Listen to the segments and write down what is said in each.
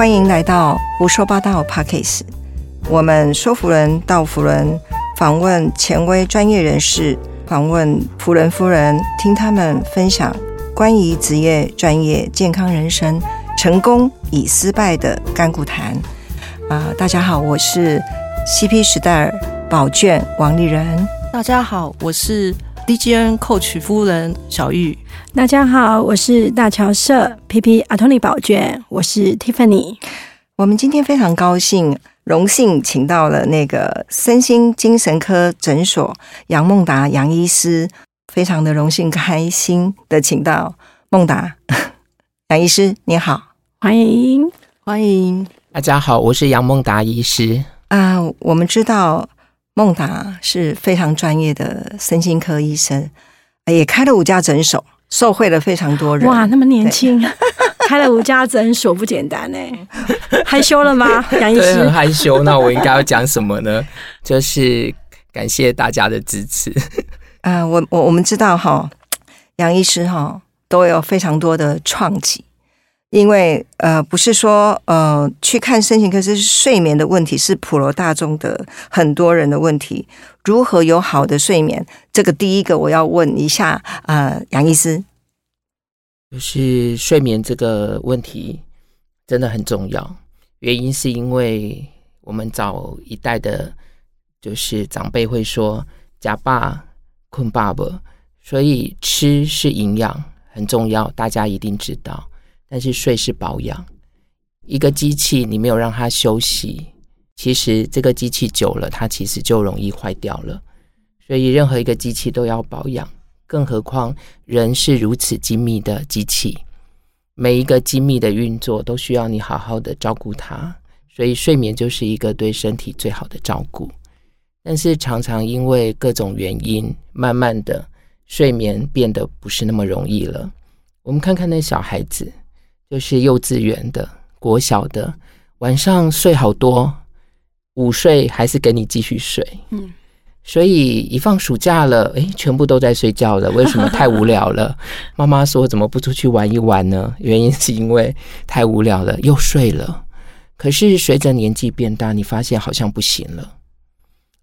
欢迎来到胡说八道 Pockets。我们说服人到服人，访问权威专业人士，访问福人夫人，听他们分享关于职业、专业、健康、人生、成功与失败的甘苦谈。啊、大家好，我是 CP 时代宝卷王丽人。大家好，我是 DGN Coach 夫人小玉。大家好，我是大乔社 PP 阿托尼宝娟，我是 Tiffany。我们今天非常高兴，荣幸请到了那个身心精神科诊所杨孟达杨医师，非常的荣幸开心的请到孟达 杨医师，你好欢迎。欢迎大家好，我是杨孟达医师。啊、我们知道孟达是非常专业的身心科医生，也开了五家诊所，受惠了非常多人。哇，那么年轻，开了五家诊所不简单呢。害羞了吗，杨医对，很？害羞。那我应该要讲什么呢？就是感谢大家的支持。啊、我我我们知道哈，杨医师哈都有非常多的创举，因为呃不是说呃去看身心科是睡眠的问题，是普罗大众的很多人的问题。如何有好的睡眠？这个第一个我要问一下呃杨医师，就是睡眠这个问题真的很重要，原因是因为我们早一代的，就是长辈会说“假爸困爸爸”，所以吃是营养很重要，大家一定知道。但是睡是保养，一个机器你没有让它休息，其实这个机器久了，它其实就容易坏掉了。所以任何一个机器都要保养。更何况人是如此精密的机器，每一个精密的运作都需要你好好的照顾它，所以睡眠就是一个对身体最好的照顾。但是常常因为各种原因，慢慢的睡眠变得不是那么容易了。我们看看那小孩子，就是幼稚园的、国小的，晚上睡好多，午睡还是给你继续睡，嗯所以一放暑假了，诶，全部都在睡觉了。为什么？太无聊了。妈妈说怎么不出去玩一玩呢？原因是因为太无聊了，又睡了。可是随着年纪变大，你发现好像不行了，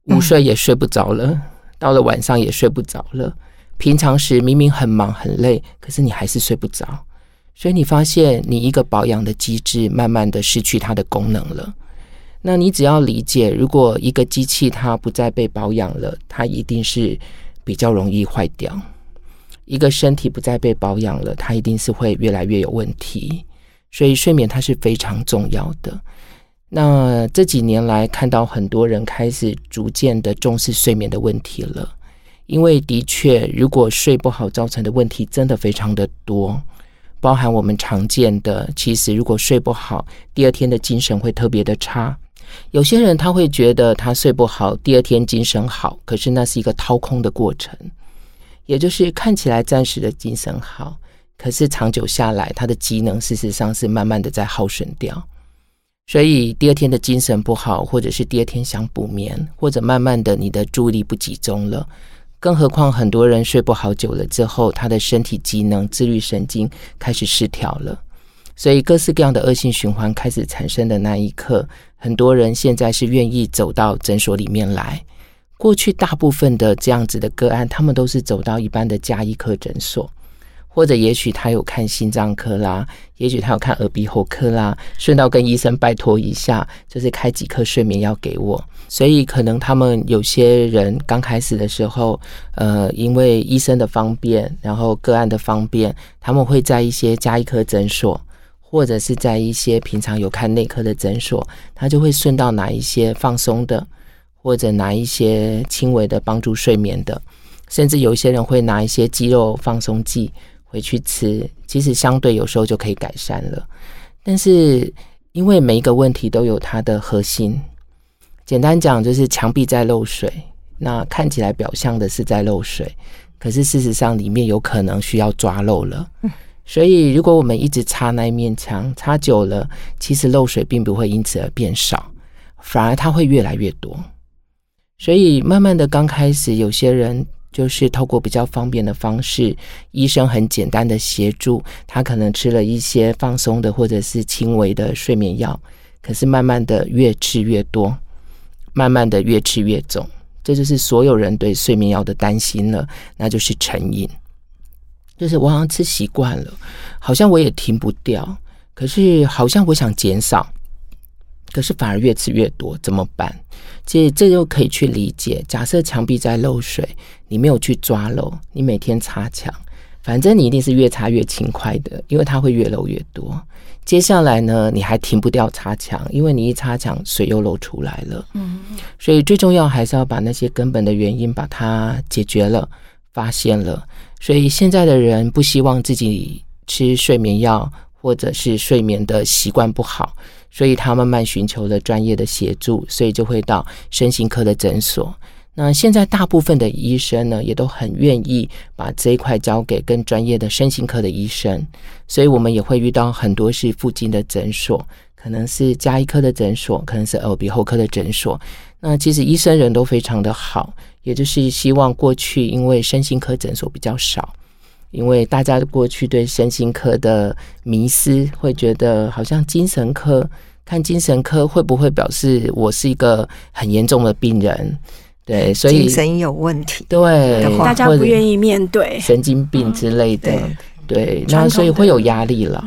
午睡也睡不着了，到了晚上也睡不着了。平常时明明很忙很累，可是你还是睡不着。所以你发现你一个保养的机制慢慢的失去它的功能了。那你只要理解，如果一个机器它不再被保养了，它一定是比较容易坏掉；一个身体不再被保养了，它一定是会越来越有问题。所以睡眠它是非常重要的。那这几年来，看到很多人开始逐渐的重视睡眠的问题了，因为的确，如果睡不好造成的问题真的非常的多。包含我们常见的，其实如果睡不好，第二天的精神会特别的差。有些人他会觉得他睡不好，第二天精神好，可是那是一个掏空的过程，也就是看起来暂时的精神好，可是长久下来，他的机能事实上是慢慢的在耗损掉。所以第二天的精神不好，或者是第二天想补眠，或者慢慢的你的注意力不集中了。更何况很多人睡不好久了之后，他的身体机能、自律神经开始失调了，所以各式各样的恶性循环开始产生的那一刻，很多人现在是愿意走到诊所里面来。过去大部分的这样子的个案，他们都是走到一般的加医科诊所，或者也许他有看心脏科啦，也许他有看耳鼻喉科啦，顺道跟医生拜托一下，就是开几颗睡眠药给我。所以可能他们有些人刚开始的时候，呃，因为医生的方便，然后个案的方便，他们会在一些加医科诊所，或者是在一些平常有看内科的诊所，他就会顺道拿一些放松的，或者拿一些轻微的帮助睡眠的，甚至有一些人会拿一些肌肉放松剂回去吃，其实相对有时候就可以改善了。但是因为每一个问题都有它的核心。简单讲就是墙壁在漏水，那看起来表象的是在漏水，可是事实上里面有可能需要抓漏了。所以如果我们一直擦那一面墙，擦久了，其实漏水并不会因此而变少，反而它会越来越多。所以慢慢的刚开始，有些人就是透过比较方便的方式，医生很简单的协助他，可能吃了一些放松的或者是轻微的睡眠药，可是慢慢的越吃越多，慢慢的越吃越重，这就是所有人对睡眠药的担心了，那就是成瘾。就是我好像吃习惯了，好像我也停不掉，可是好像我想减少，可是反而越吃越多，怎么办？其实这就可以去理解。假设墙壁在漏水，你没有去抓漏，你每天擦墙，反正你一定是越擦越勤快的，因为它会越漏越多。接下来呢，你还停不掉擦墙，因为你一擦墙，水又漏出来了。嗯，所以最重要还是要把那些根本的原因把它解决了，发现了。所以现在的人不希望自己吃睡眠药，或者是睡眠的习惯不好，所以他慢慢寻求了专业的协助，所以就会到身心科的诊所。那现在大部分的医生呢，也都很愿意把这一块交给更专业的身心科的医生，所以我们也会遇到很多是附近的诊所，可能是加医科的诊所，可能是耳鼻喉科的诊所。那其实医生人都非常的好。也就是希望过去，因为身心科诊所比较少，因为大家过去对身心科的迷思，会觉得好像精神科看精神科会不会表示我是一个很严重的病人？对，所以精神有问题，对，大家不愿意面对神经病之类的，对，那所以会有压力了。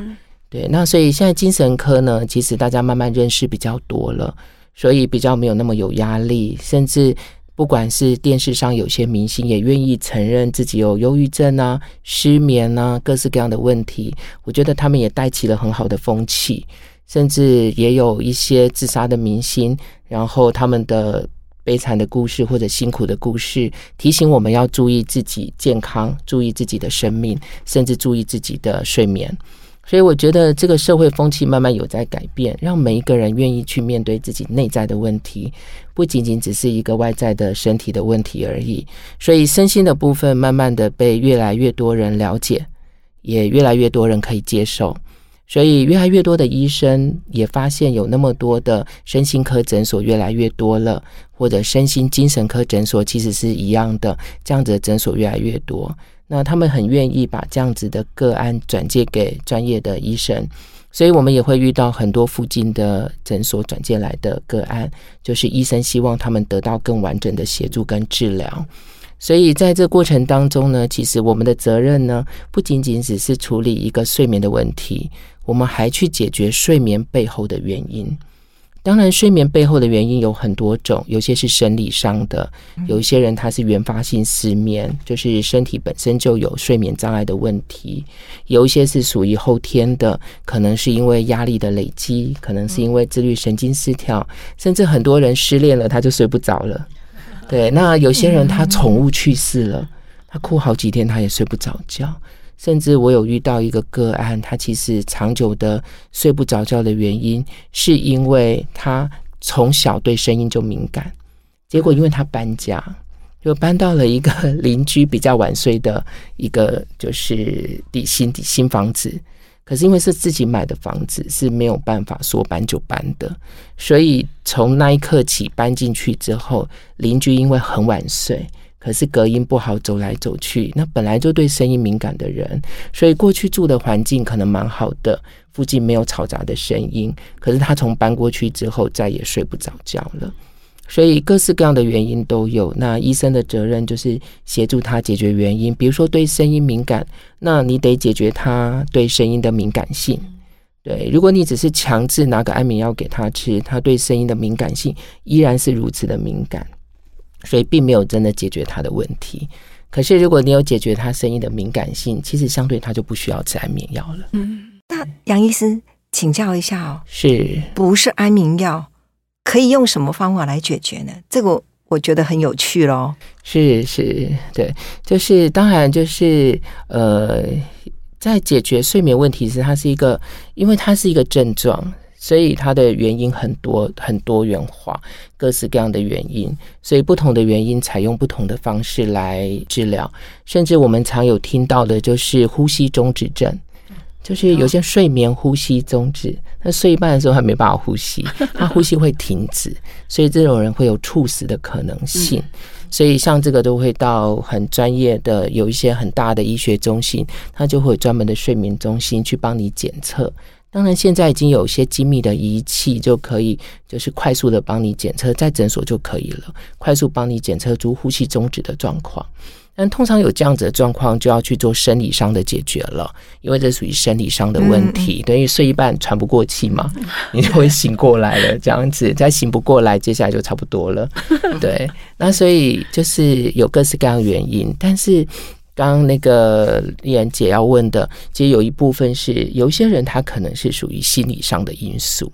对，那所以现在精神科呢，其实大家慢慢认识比较多了，所以比较没有那么有压力，甚至。不管是电视上有些明星也愿意承认自己有忧郁症啊、失眠啊，各式各样的问题，我觉得他们也带起了很好的风气，甚至也有一些自杀的明星，然后他们的悲惨的故事或者辛苦的故事，提醒我们要注意自己健康，注意自己的生命，甚至注意自己的睡眠。所以我觉得这个社会风气慢慢有在改变，让每一个人愿意去面对自己内在的问题，不仅仅只是一个外在的身体的问题而已。所以身心的部分慢慢的被越来越多人了解，也越来越多人可以接受。所以越来越多的医生也发现有那么多的身心科诊所越来越多了，或者身心精神科诊所其实是一样的，这样子的诊所越来越多。那他们很愿意把这样子的个案转介给专业的医生，所以我们也会遇到很多附近的诊所转介来的个案，就是医生希望他们得到更完整的协助跟治疗。所以在这过程当中呢，其实我们的责任呢，不仅仅只是处理一个睡眠的问题，我们还去解决睡眠背后的原因。当然，睡眠背后的原因有很多种，有些是生理上的，有一些人他是原发性失眠，就是身体本身就有睡眠障碍的问题；有一些是属于后天的，可能是因为压力的累积，可能是因为自律神经失调，甚至很多人失恋了他就睡不着了。对，那有些人他宠物去世了，他哭好几天他也睡不着觉。甚至我有遇到一个个案，他其实长久的睡不着觉的原因，是因为他从小对声音就敏感，结果因为他搬家，就搬到了一个邻居比较晚睡的一个就是底新新房子，可是因为是自己买的房子，是没有办法说搬就搬的，所以从那一刻起搬进去之后，邻居因为很晚睡。可是隔音不好，走来走去，那本来就对声音敏感的人，所以过去住的环境可能蛮好的，附近没有嘈杂的声音。可是他从搬过去之后，再也睡不着觉了。所以各式各样的原因都有。那医生的责任就是协助他解决原因，比如说对声音敏感，那你得解决他对声音的敏感性。对，如果你只是强制拿个安眠药给他吃，他对声音的敏感性依然是如此的敏感。所以并没有真的解决他的问题。可是如果你有解决他声音的敏感性，其实相对他就不需要吃安眠药了。嗯，那杨医师请教一下哦，是不是安眠药可以用什么方法来解决呢？这个我觉得很有趣喽。是是，对，就是当然就是呃，在解决睡眠问题时，它是一个，因为它是一个症状。所以它的原因很多，很多元化，各式各样的原因。所以不同的原因采用不同的方式来治疗。甚至我们常有听到的就是呼吸中止症，就是有些睡眠呼吸中止，那睡一半的时候还没办法呼吸，他呼吸会停止，所以这种人会有猝死的可能性。所以像这个都会到很专业的，有一些很大的医学中心，他就会有专门的睡眠中心去帮你检测。当然，现在已经有一些精密的仪器就可以，就是快速的帮你检测，在诊所就可以了，快速帮你检测出呼吸中止的状况。但通常有这样子的状况，就要去做生理上的解决了，因为这属于生理上的问题，等于睡一半喘不过气嘛，你就会醒过来了，这样子再醒不过来，接下来就差不多了。对，那所以就是有各式各样的原因，但是刚刚那个丽人姐要问的，其实有一部分是有一些人他可能是属于心理上的因素。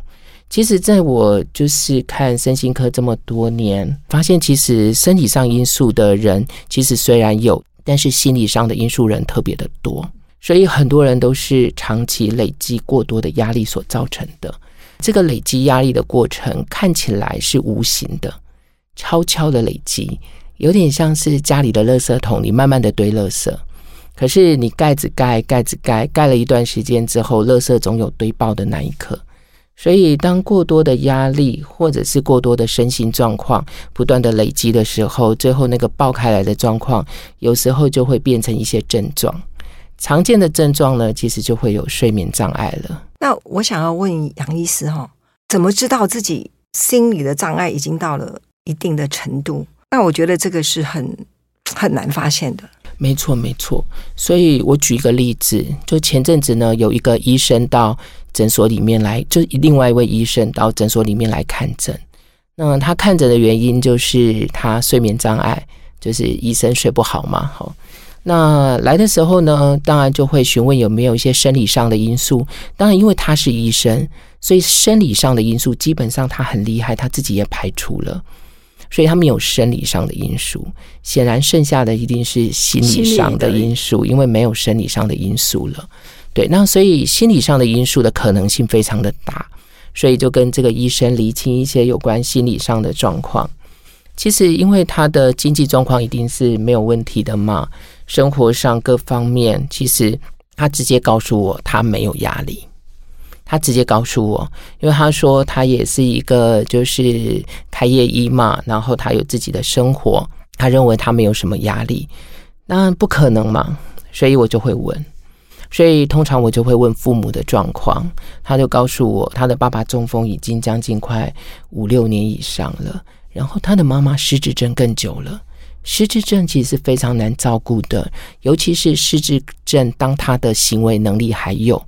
其实，在我就是看身心科这么多年，发现其实身体上因素的人，其实虽然有，但是心理上的因素人特别的多。所以很多人都是长期累积过多的压力所造成的。这个累积压力的过程看起来是无形的，悄悄的累积，有点像是家里的垃圾桶里慢慢的堆垃圾。可是你盖子盖盖子盖盖了一段时间之后，垃圾总有堆爆的那一刻。所以，当过多的压力或者是过多的身心状况不断的累积的时候，最后那个爆开来的状况，有时候就会变成一些症状。常见的症状呢，其实就会有睡眠障碍了。那我想要问杨医师哈，怎么知道自己心理的障碍已经到了一定的程度？那我觉得这个是很很难发现的。没错，没错。所以我举一个例子，就前阵子呢，有一个医生到诊所里面来，就另外一位医生到诊所里面来看诊。那他看诊的原因就是他睡眠障碍，就是医生睡不好嘛。好，那来的时候呢，当然就会询问有没有一些生理上的因素。当然，因为他是医生，所以生理上的因素基本上他很厉害，他自己也排除了。所以他们有生理上的因素，显然剩下的一定是心理上的因素，因为没有生理上的因素了。对，那所以心理上的因素的可能性非常的大，所以就跟这个医生厘清一些有关心理上的状况。其实因为他的经济状况一定是没有问题的嘛，生活上各方面，其实他直接告诉我他没有压力。他直接告诉我，因为他说他也是一个就是开业医嘛，然后他有自己的生活，他认为他没有什么压力，那不可能嘛，所以我就会问，所以通常我就会问父母的状况，他就告诉我他的爸爸中风已经将近快五六年以上了，然后他的妈妈失智症更久了，失智症其实是非常难照顾的，尤其是失智症当他的行为能力还有。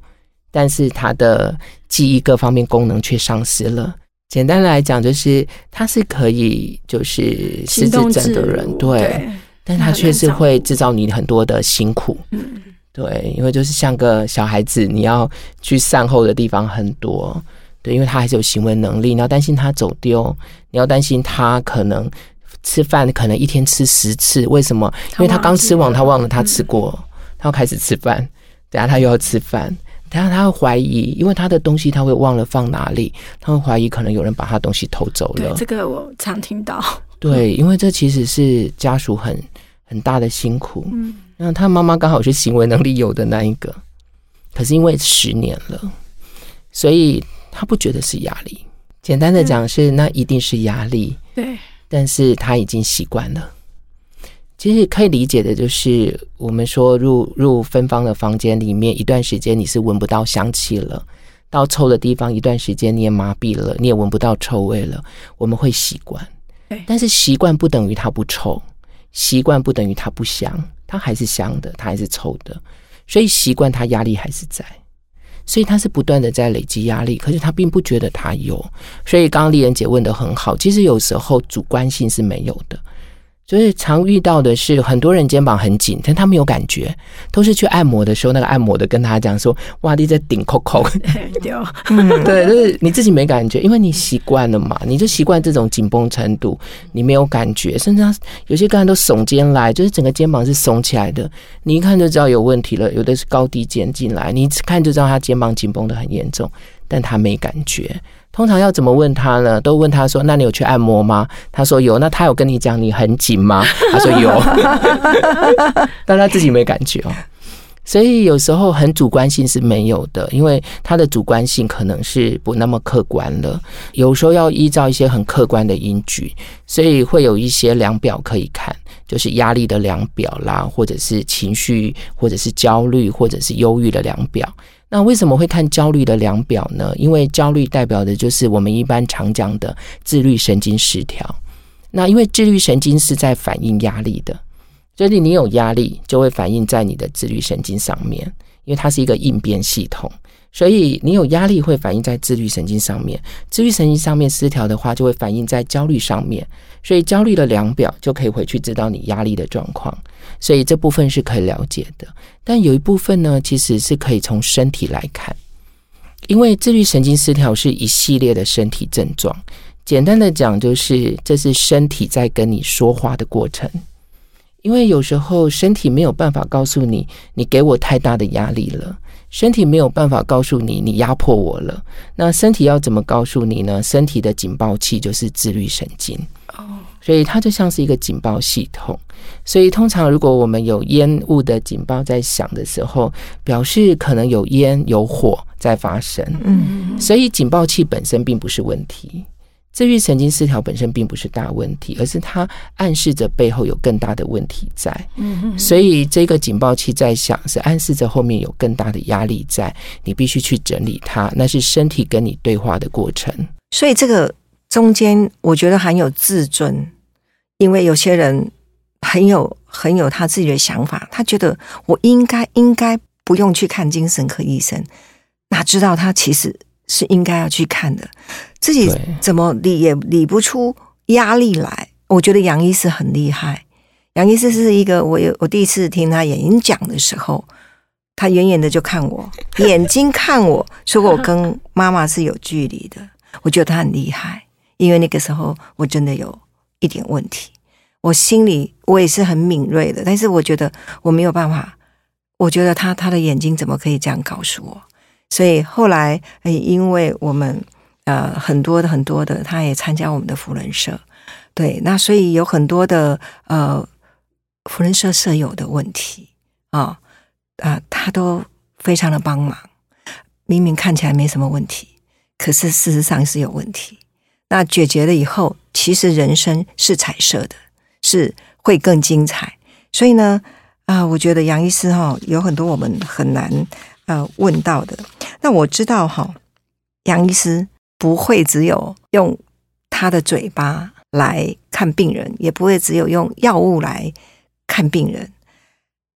但是他的记忆各方面功能却丧失了。简单来讲，就是他是可以就是失智症的人，对，但他确实会制造你很多的辛苦。嗯，对，因为就是像个小孩子，你要去善后的地方很多。对，因为他还是有行为能力，你要担心他走丢，你要担心他可能吃饭可能一天吃十次，为什么？因为他刚吃完，他忘了他吃过，他要开始吃饭，等下他又要吃饭。等下他会怀疑，因为他的东西他会忘了放哪里，他会怀疑可能有人把他东西偷走了。这个我常听到。对，因为这其实是家属很很大的辛苦。嗯，那他妈妈刚好是行为能力有的那一个，可是因为十年了，所以他不觉得是压力。简单的讲是，那一定是压力。对，但是他已经习惯了。其实可以理解的，就是我们说入入芬芳的房间里面一段时间，你是闻不到香气了；到臭的地方一段时间，你也麻痹了，你也闻不到臭味了。我们会习惯，但是习惯不等于它不臭，习惯不等于它不香，它还是香的，它还是臭的。所以习惯它压力还是在，所以它是不断的在累积压力，可是他并不觉得他有。所以刚刚丽人姐问的很好，其实有时候主观性是没有的。所以常遇到的是很多人肩膀很紧，但他没有感觉，都是去按摩的时候，那个按摩的跟他讲说：“哇，你在顶扣扣。”对，就是你自己没感觉，因为你习惯了嘛，你就习惯这种紧绷程度，你没有感觉，甚至有些个人都耸肩来，就是整个肩膀是耸起来的，你一看就知道有问题了。有的是高低肩进来，你一看就知道他肩膀紧绷的很严重，但他没感觉。通常要怎么问他呢？都问他说：“那你有去按摩吗？”他说有。那他有跟你讲你很紧吗？他说有，但他自己没感觉哦。所以有时候很主观性是没有的，因为他的主观性可能是不那么客观了。有时候要依照一些很客观的依据，所以会有一些量表可以看，就是压力的量表啦，或者是情绪，或者是焦虑，或者是忧郁的量表。那为什么会看焦虑的量表呢？因为焦虑代表的就是我们一般常讲的自律神经失调。那因为自律神经是在反应压力的，所以你有压力就会反映在你的自律神经上面，因为它是一个应变系统。所以你有压力会反映在自律神经上面，自律神经上面失调的话，就会反映在焦虑上面。所以焦虑的量表就可以回去知道你压力的状况。所以这部分是可以了解的，但有一部分呢，其实是可以从身体来看，因为自律神经失调是一系列的身体症状。简单的讲，就是这是身体在跟你说话的过程。因为有时候身体没有办法告诉你，你给我太大的压力了。身体没有办法告诉你，你压迫我了。那身体要怎么告诉你呢？身体的警报器就是自律神经。哦，所以它就像是一个警报系统。所以通常如果我们有烟雾的警报在响的时候，表示可能有烟有火在发生。嗯，所以警报器本身并不是问题。自律神经失调本身并不是大问题，而是它暗示着背后有更大的问题在。嗯所以这个警报器在响，是暗示着后面有更大的压力在，你必须去整理它。那是身体跟你对话的过程。所以这个中间，我觉得很有自尊，因为有些人很有很有他自己的想法，他觉得我应该应该不用去看精神科医生，哪知道他其实。是应该要去看的，自己怎么理也理不出压力来。我觉得杨医师很厉害，杨医师是一个我有我第一次听他演讲的时候，他远远的就看我，眼睛看我说我跟妈妈是有距离的。我觉得他很厉害，因为那个时候我真的有一点问题，我心里我也是很敏锐的，但是我觉得我没有办法，我觉得他他的眼睛怎么可以这样告诉我？所以后来，因为我们呃很多的很多的，他也参加我们的福人社，对，那所以有很多的呃福人社舍友的问题啊啊，他都非常的帮忙。明明看起来没什么问题，可是事实上是有问题。那解决了以后，其实人生是彩色的，是会更精彩。所以呢，啊，我觉得杨医师哈有很多我们很难。呃，问到的那我知道哈，杨医师不会只有用他的嘴巴来看病人，也不会只有用药物来看病人，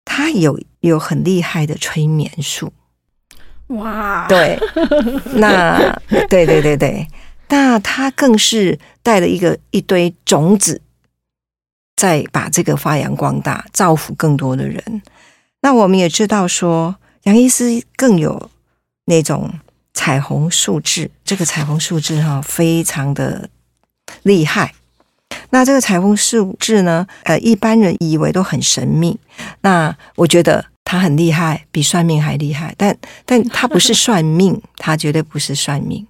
他有有很厉害的催眠术。哇，对，那对对对对，那他更是带了一个一堆种子，在把这个发扬光大，造福更多的人。那我们也知道说。杨医师更有那种彩虹数字，这个彩虹数字哈，非常的厉害。那这个彩虹数字呢，呃，一般人以为都很神秘。那我觉得他很厉害，比算命还厉害。但但他不是算命，他绝对不是算命。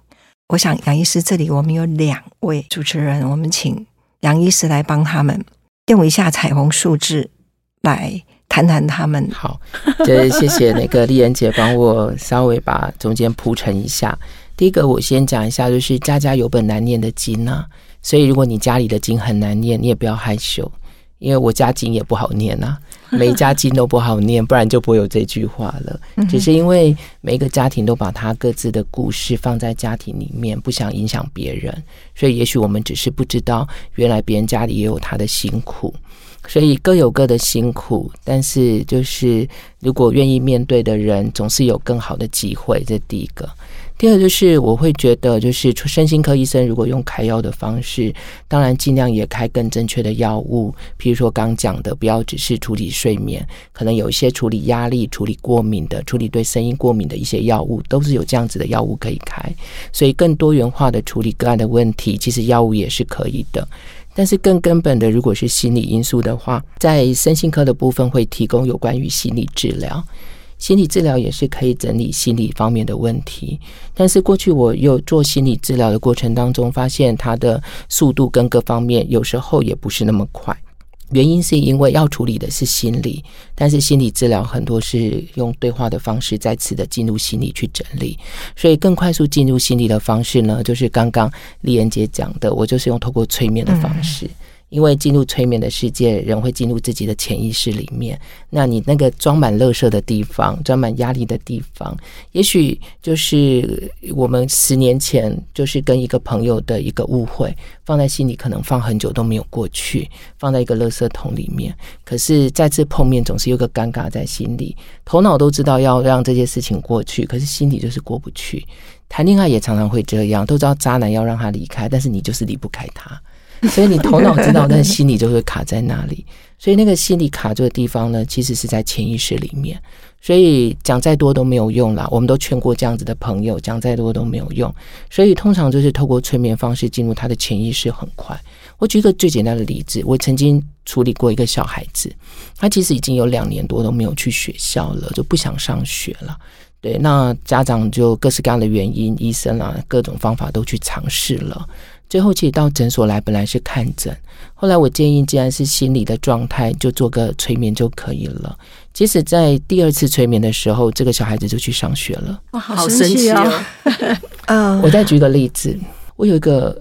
我想杨医师这里我们有两位主持人，我们请杨医师来帮他们用一下彩虹数字来。谈谈他们好，这谢谢那个丽人姐帮我稍微把中间铺陈一下。第一个，我先讲一下，就是家家有本难念的经啊，所以如果你家里的经很难念，你也不要害羞，因为我家经也不好念呐，每一家经都不好念，不然就不会有这句话了。只是因为每一个家庭都把他各自的故事放在家庭里面，不想影响别人，所以也许我们只是不知道，原来别人家里也有他的辛苦。所以各有各的辛苦，但是就是如果愿意面对的人，总是有更好的机会。这第一个。第二就是我会觉得，就是身心科医生如果用开药的方式，当然尽量也开更正确的药物。譬如说刚讲的，不要只是处理睡眠，可能有一些处理压力、处理过敏的、处理对声音过敏的一些药物，都是有这样子的药物可以开。所以更多元化的处理个案的问题，其实药物也是可以的。但是更根本的，如果是心理因素的话，在身心科的部分会提供有关于心理治疗，心理治疗也是可以整理心理方面的问题。但是过去我又做心理治疗的过程当中，发现它的速度跟各方面有时候也不是那么快。原因是因为要处理的是心理，但是心理治疗很多是用对话的方式再次的进入心理去整理，所以更快速进入心理的方式呢，就是刚刚丽妍姐讲的，我就是用透过催眠的方式。因为进入催眠的世界，人会进入自己的潜意识里面。那你那个装满垃圾的地方，装满压力的地方，也许就是我们十年前就是跟一个朋友的一个误会，放在心里可能放很久都没有过去，放在一个垃圾桶里面。可是再次碰面，总是有个尴尬在心里。头脑都知道要让这些事情过去，可是心里就是过不去。谈恋爱也常常会这样，都知道渣男要让他离开，但是你就是离不开他。所以你头脑知道，但心里就会卡在那里。所以那个心里卡住的地方呢，其实是在潜意识里面。所以讲再多都没有用了。我们都劝过这样子的朋友，讲再多都没有用。所以通常就是透过催眠方式进入他的潜意识，很快。我举一个最简单的例子，我曾经处理过一个小孩子，他其实已经有两年多都没有去学校了，就不想上学了。对，那家长就各式各样的原因，医生啊，各种方法都去尝试了。最后，其实到诊所来本来是看诊，后来我建议，既然是心理的状态，就做个催眠就可以了。即使在第二次催眠的时候，这个小孩子就去上学了。哇，好神奇哦！嗯，我再举个例子，我有一个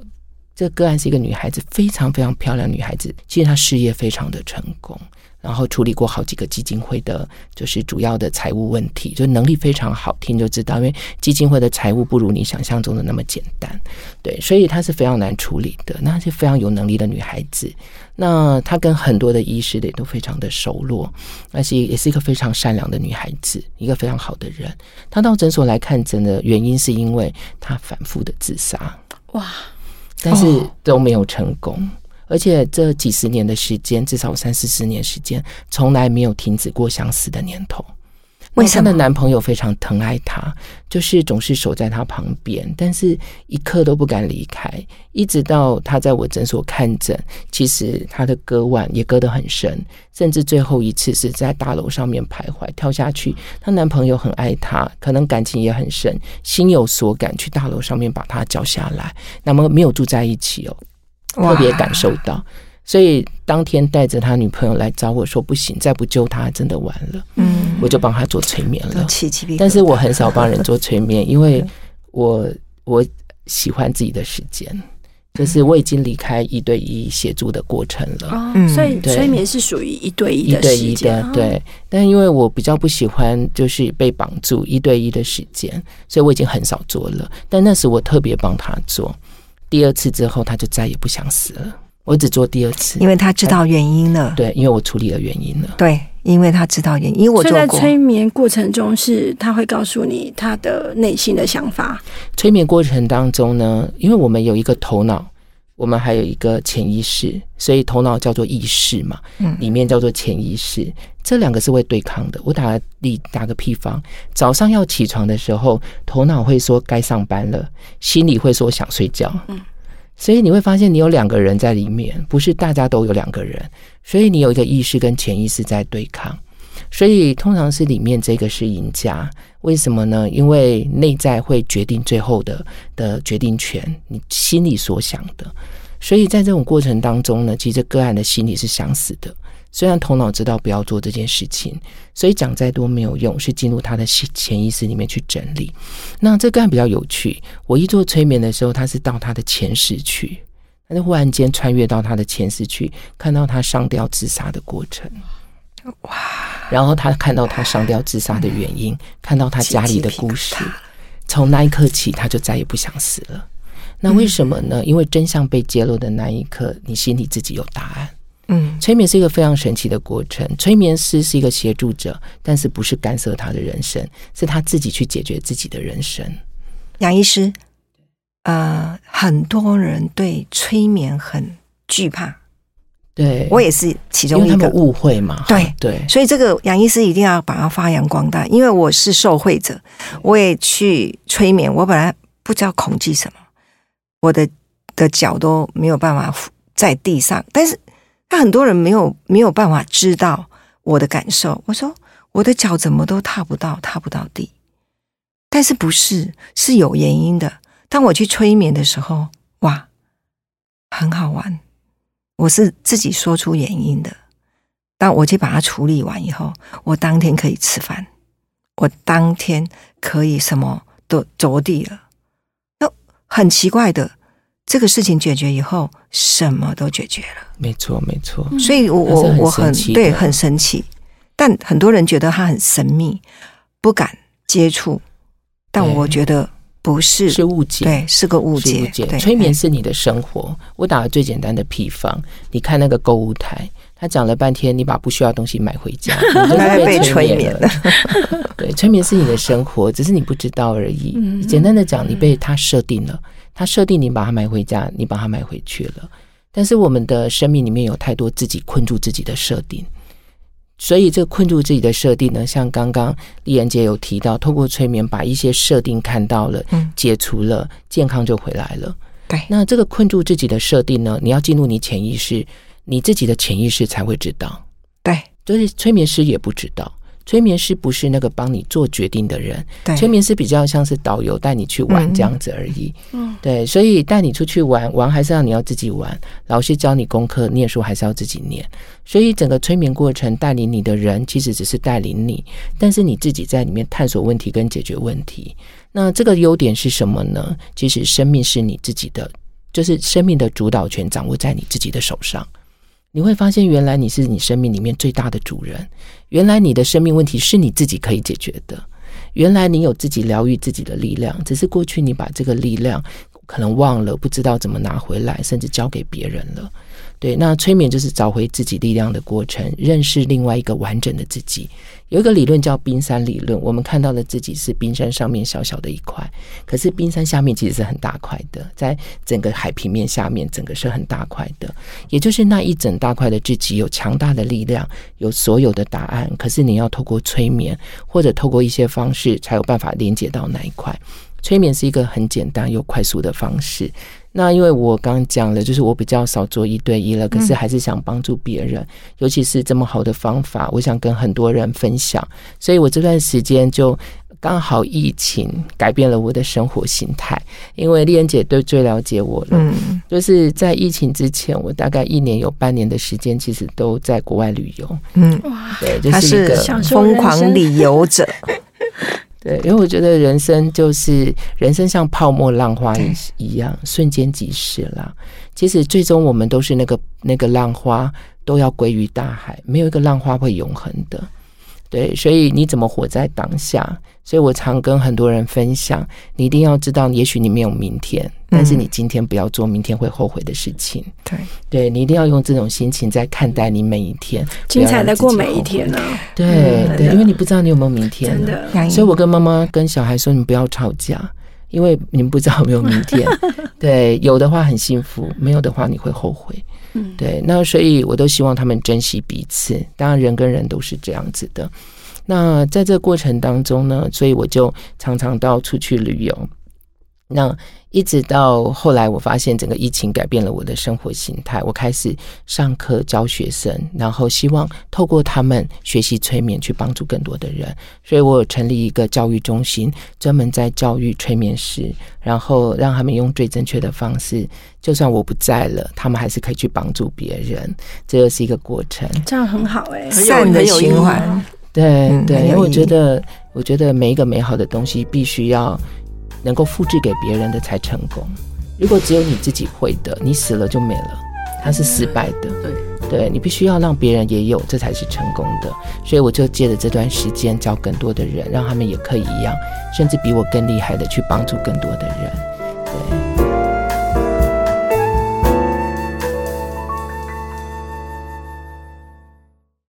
这个个案是一个女孩子，非常非常漂亮女孩子，其实她事业非常的成功。然后处理过好几个基金会的，就是主要的财务问题，就能力非常好，听就知道，因为基金会的财务不如你想象中的那么简单，对，所以她是非常难处理的。那是非常有能力的女孩子，那她跟很多的医师也都非常的熟络，而且也是一个非常善良的女孩子，一个非常好的人。她到诊所来看诊的原因，是因为她反复的自杀，哇，但是都没有成功。而且这几十年的时间，至少三四十年时间，从来没有停止过相思的念头。为什么？她的男朋友非常疼爱她，就是总是守在她旁边，但是一刻都不敢离开。一直到她在我诊所看诊，其实她的割腕也割得很深，甚至最后一次是在大楼上面徘徊，跳下去。她男朋友很爱她，可能感情也很深，心有所感，去大楼上面把她叫下来。那么没有住在一起哦。特别感受到，所以当天带着他女朋友来找我说：“不行，再不救他，真的完了。”嗯，我就帮他做催眠了。但是我很少帮人做催眠，因为我我喜欢自己的时间，就是我已经离开一对一协助的过程了。哦，所以催眠是属于一对一一对一的，对。但因为我比较不喜欢就是被绑住一对一的时间，所以我已经很少做了。但那时我特别帮他做。第二次之后，他就再也不想死了。我只做第二次，因为他知道原因了。对，因为我处理了原因了。对，因为他知道原因。因为我在催眠过程中，是他会告诉你他的内心的想法。催眠过程当中呢，因为我们有一个头脑，我们还有一个潜意识，所以头脑叫做意识嘛，嗯，里面叫做潜意识。这两个是会对抗的。我打个例，打个譬方，早上要起床的时候，头脑会说该上班了，心里会说想睡觉。嗯，所以你会发现你有两个人在里面，不是大家都有两个人，所以你有一个意识跟潜意识在对抗。所以通常是里面这个是赢家，为什么呢？因为内在会决定最后的的决定权，你心里所想的。所以在这种过程当中呢，其实个案的心理是想死的。虽然头脑知道不要做这件事情，所以讲再多没有用，是进入他的潜意识里面去整理。那这个案比较有趣，我一做催眠的时候，他是到他的前世去，他就忽然间穿越到他的前世去，看到他上吊自杀的过程。哇！然后他看到他上吊自杀的原因，看到他家里的故事，从那一刻起，他就再也不想死了。那为什么呢？因为真相被揭露的那一刻，你心里自己有答案。嗯，催眠是一个非常神奇的过程。催眠师是一个协助者，但是不是干涉他的人生，是他自己去解决自己的人生。杨医师，呃，很多人对催眠很惧怕，对我也是其中一个误会嘛。对对，所以这个杨医师一定要把它发扬光大，因为我是受惠者，我也去催眠。我本来不知道恐惧什么，我的的脚都没有办法在地上，但是。那很多人没有没有办法知道我的感受。我说我的脚怎么都踏不到，踏不到地。但是不是是有原因的。当我去催眠的时候，哇，很好玩。我是自己说出原因的。当我去把它处理完以后，我当天可以吃饭，我当天可以什么都着地了。那很奇怪的，这个事情解决以后，什么都解决了。没错，没错。所以我我我很神奇的对很神奇，但很多人觉得它很神秘，不敢接触。但我觉得不是，是误解，对，是个误解。误解。对，催眠哎是你的生活。我打了最简单的譬方，你看那个购物台，他讲了半天，你把不需要的东西买回家，你就是被催催眠了了。对，催眠是你的生活，只是你不知道而已。嗯简单的讲，你被他设定了，他设定你把它买回家，你把它买回去了。但是我们的生命里面有太多自己困住自己的设定，所以这个困住自己的设定呢，像刚刚丽妍姐有提到，透过催眠把一些设定看到了，嗯解除了，健康就回来了。对那这个困住自己的设定呢，你要进入你潜意识，你自己的潜意识才会知道。对就是催眠师也不知道，催眠师不是那个帮你做决定的人，催眠师比较像是导游带你去玩嗯这样子而已。嗯，对，所以带你出去玩，玩还是要你要自己玩，老师教你功课，念书还是要自己念。所以整个催眠过程带领你的人，其实只是带领你，但是你自己在里面探索问题跟解决问题。那这个优点是什么呢？其实生命是你自己的，就是生命的主导权掌握在你自己的手上。你会发现，原来你是你生命里面最大的主人，原来你的生命问题是你自己可以解决的。原来你有自己疗愈自己的力量，只是过去你把这个力量可能忘了，不知道怎么拿回来，甚至交给别人了。对，那催眠就是找回自己力量的过程，认识另外一个完整的自己。有一个理论叫冰山理论，我们看到的自己是冰山上面小小的一块，可是冰山下面其实是很大块的，在整个海平面下面，整个是很大块的。也就是那一整大块的自己有强大的力量，有所有的答案，可是你要透过催眠或者透过一些方式，才有办法连接到那一块。催眠是一个很简单又快速的方式。那因为我刚刚讲了，就是我比较少做一对一了，可是还是想帮助别人，尤其是这么好的方法，我想跟很多人分享。所以我这段时间就刚好疫情改变了我的生活形态，因为丽恩姐对最了解我了，嗯，就是在疫情之前，我大概一年有半年的时间，其实都在国外旅游。嗯，哇，对，就是一个疯狂旅游者，对，因为我觉得人生就是人生像泡沫浪花一一样，瞬间即逝啦。其实最终我们都是那个那个浪花，都要归于大海，没有一个浪花会永恒的。对，所以你怎么活在当下？所以我常跟很多人分享，你一定要知道，也许你没有明天，但是你今天不要做明天会后悔的事情。对，对你一定要用这种心情在看待你每一天，精彩的过每一天呢、对嗯对，因为你不知道你有没有明天呢。真的。所以我跟妈妈跟小孩说，你们不要吵架，因为你们不知道有没有明天。对，有的话很幸福，没有的话你会后悔。对，那所以我都希望他们珍惜彼此。当然，人跟人都是这样子的。那在这过程当中呢，所以我就常常到处去旅游。那一直到后来，我发现整个疫情改变了我的生活形态。我开始上课教学生，然后希望透过他们学习催眠，去帮助更多的人。所以我有成立一个教育中心，专门在教育催眠师，然后让他们用最正确的方式，就算我不在了，他们还是可以去帮助别人。这又是一个过程。这样很好哎、善的循环，对对，因为我觉得，我觉得每一个美好的东西必须要能够复制给别人的才成功。如果只有你自己会的，你死了就没了，它是失败的。对，对你必须要让别人也有，这才是成功的。所以我就借着这段时间教更多的人，让他们也可以一样，甚至比我更厉害的去帮助更多的人。对。